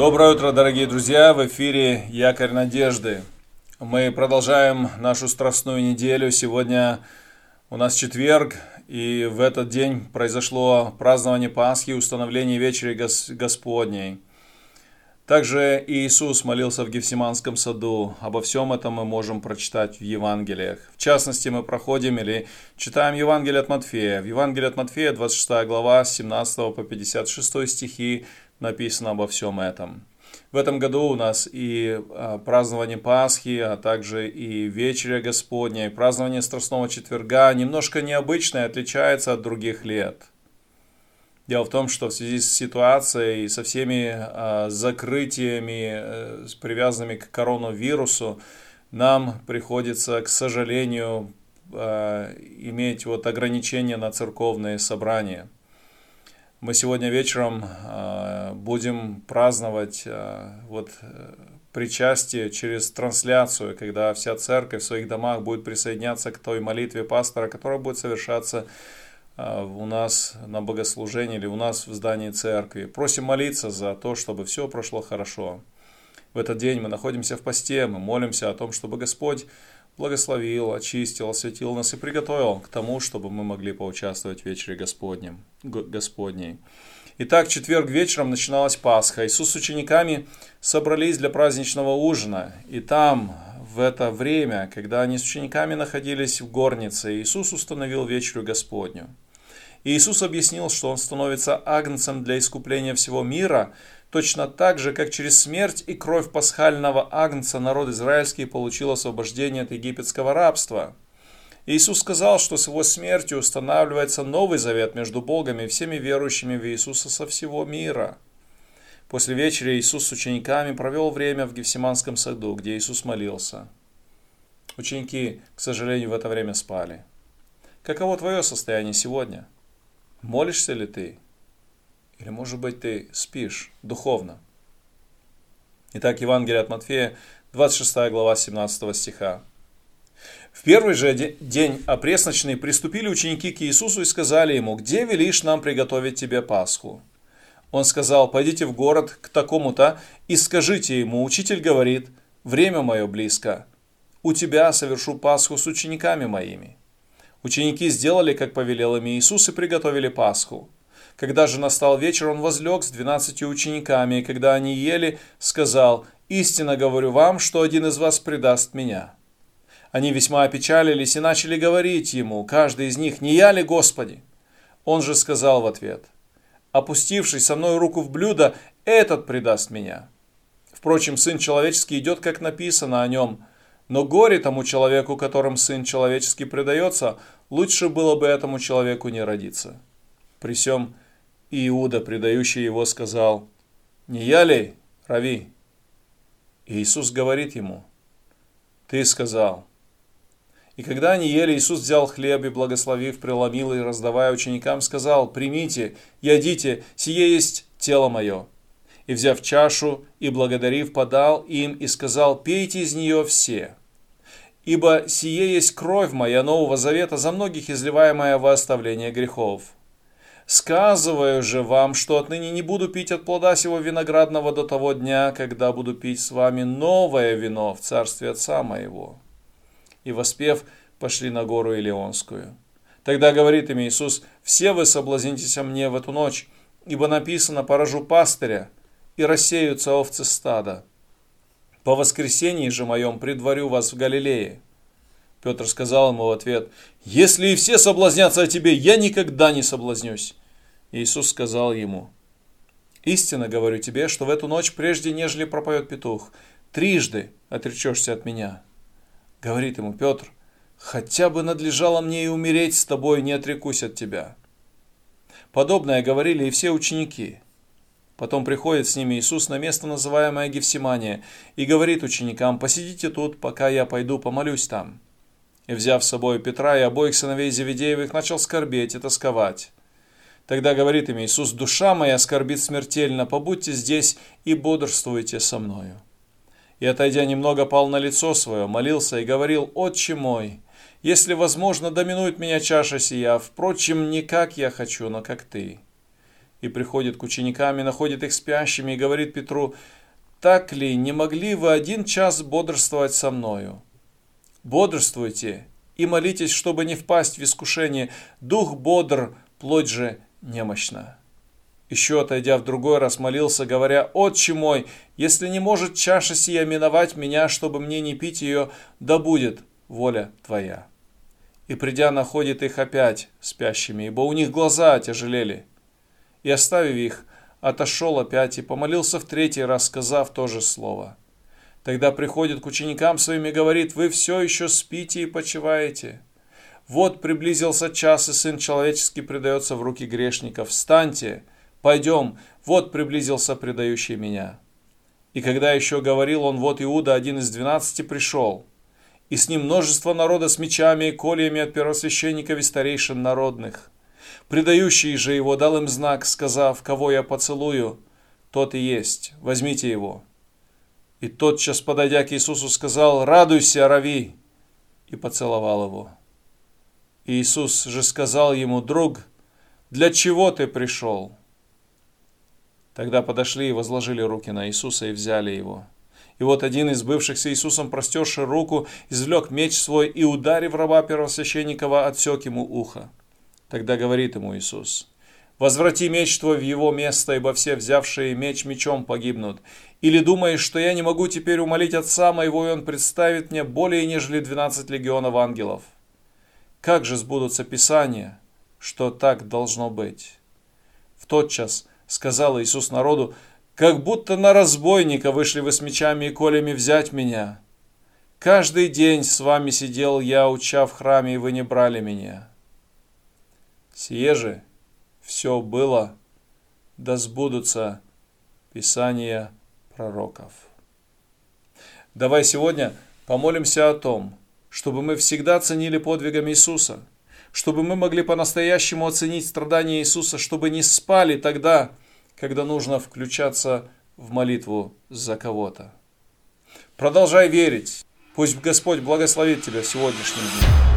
Доброе утро, дорогие друзья! В эфире «Якорь надежды». Мы продолжаем нашу страстную неделю. Сегодня у нас четверг, и в этот день произошло празднование Пасхи, установление вечери Господней. Также Иисус молился в Гефсиманском саду. Обо всем этом мы можем прочитать в Евангелиях. В частности, мы проходим или читаем Евангелие от Матфея. В Евангелии от Матфея, 26 глава, с 17 по 56 стихи, написано обо всем этом. В этом году у нас и а, празднование Пасхи, а также и вечеря Господня, и празднование Страстного Четверга немножко необычное, отличается от других лет. Дело в том, что в связи с ситуацией, со всеми а, закрытиями, э, привязанными к коронавирусу, нам приходится, к сожалению, а, иметь вот ограничения на церковные собрания – мы сегодня вечером а, будем праздновать а, вот э, причастие через трансляцию, когда вся церковь в своих домах будет присоединяться к той молитве пастора, которая будет совершаться у нас на богослужении или у нас в здании церкви. Просим молиться за то, чтобы все прошло хорошо. В этот день мы находимся в посте, мы молимся о том, чтобы Господь благословил, очистил, осветил нас и приготовил к тому, чтобы мы могли поучаствовать в вечере Господнем, Господней. Итак, четверг вечером начиналась Пасха. Иисус с учениками собрались для праздничного ужина. И там, в это время, когда они с учениками находились в горнице, Иисус установил вечерю Господню. И Иисус объяснил, что Он становится агнцем для искупления всего мира – точно так же, как через смерть и кровь пасхального агнца народ израильский получил освобождение от египетского рабства. Иисус сказал, что с его смертью устанавливается новый завет между Богом и всеми верующими в Иисуса со всего мира. После вечери Иисус с учениками провел время в Гефсиманском саду, где Иисус молился. Ученики, к сожалению, в это время спали. Каково твое состояние сегодня? Молишься ли ты? Или, может быть, ты спишь духовно. Итак, Евангелие от Матфея, 26 глава 17 стиха. В первый же день опресночный приступили ученики к Иисусу и сказали ему, «Где велишь нам приготовить тебе Пасху?» Он сказал, «Пойдите в город к такому-то и скажите ему, учитель говорит, время мое близко, у тебя совершу Пасху с учениками моими». Ученики сделали, как повелел им Иисус, и приготовили Пасху. Когда же настал вечер, он возлег с двенадцатью учениками, и когда они ели, сказал, «Истинно говорю вам, что один из вас предаст меня». Они весьма опечалились и начали говорить ему, каждый из них, «Не я ли, Господи?» Он же сказал в ответ, «Опустивший со мной руку в блюдо, этот предаст меня». Впрочем, Сын Человеческий идет, как написано о нем, но горе тому человеку, которым Сын Человеческий предается, лучше было бы этому человеку не родиться. При всем и Иуда, предающий его, сказал, «Не я ли, Рави?» Иисус говорит ему, «Ты сказал». И когда они ели, Иисус взял хлеб и, благословив, преломил и, раздавая ученикам, сказал, «Примите, ядите, сие есть тело мое». И, взяв чашу и благодарив, подал им и сказал, «Пейте из нее все». Ибо сие есть кровь моя Нового Завета, за многих изливаемая во оставление грехов. Сказываю же вам, что отныне не буду пить от плода сего виноградного до того дня, когда буду пить с вами новое вино в царстве Отца моего. И воспев, пошли на гору Илионскую. Тогда говорит им Иисус, все вы соблазнитесь о мне в эту ночь, ибо написано, поражу пастыря, и рассеются овцы стада. По воскресенье же моем предварю вас в Галилее. Петр сказал ему в ответ, «Если и все соблазнятся о тебе, я никогда не соблазнюсь». Иисус сказал ему, «Истинно говорю тебе, что в эту ночь, прежде нежели пропоет петух, трижды отречешься от меня». Говорит ему Петр, «Хотя бы надлежало мне и умереть с тобой, не отрекусь от тебя». Подобное говорили и все ученики. Потом приходит с ними Иисус на место, называемое Гефсимания, и говорит ученикам, «Посидите тут, пока я пойду помолюсь там». И, взяв с собой Петра и обоих сыновей Зеведеевых, начал скорбеть и тосковать. Тогда говорит им Иисус, «Душа моя скорбит смертельно, побудьте здесь и бодрствуйте со мною». И, отойдя немного, пал на лицо свое, молился и говорил, «Отче мой, если возможно, доминует меня чаша сия, впрочем, не как я хочу, но как ты». и приходит к ученикам и находит их спящими и говорит Петру, «Так ли, не могли вы один час бодрствовать со мною? Бодрствуйте и молитесь, чтобы не впасть в искушение. Дух бодр, плоть же немощна». Еще отойдя в другой раз молился, говоря, «Отче мой, если не может чаша сия миновать меня, чтобы мне не пить ее, да будет воля Твоя». И придя, находит их опять спящими, ибо у них глаза отяжелели. И оставив их, отошел опять и помолился в третий раз, сказав то же слово. Тогда приходит к ученикам своим и говорит, «Вы все еще спите и почиваете». Вот приблизился час, и Сын Человеческий предается в руки грешников. Встаньте, Пойдем, вот приблизился предающий меня. И когда еще говорил он, вот Иуда, один из двенадцати, пришел. И с ним множество народа с мечами и кольями от первосвященников и старейшин народных. Предающий же его дал им знак, сказав, кого я поцелую, тот и есть, возьмите его. И тотчас, подойдя к Иисусу, сказал, радуйся, Рави, и поцеловал его. Иисус же сказал ему, друг, для чего ты пришел? Тогда подошли и возложили руки на Иисуса и взяли его. И вот один из бывших с Иисусом, простерши руку, извлек меч свой и, ударив раба первосвященникова, отсек ему ухо. Тогда говорит ему Иисус, «Возврати меч твой в его место, ибо все взявшие меч мечом погибнут. Или думаешь, что я не могу теперь умолить Отца моего, и Он представит мне более, нежели двенадцать легионов ангелов? Как же сбудутся Писания, что так должно быть?» В тот час сказал Иисус народу, как будто на разбойника вышли вы с мечами и колями взять меня. Каждый день с вами сидел я, уча в храме, и вы не брали меня. Сие же все было, да сбудутся Писания пророков. Давай сегодня помолимся о том, чтобы мы всегда ценили подвигом Иисуса – чтобы мы могли по-настоящему оценить страдания Иисуса, чтобы не спали тогда, когда нужно включаться в молитву за кого-то. Продолжай верить. Пусть Господь благословит тебя в сегодняшнем дне.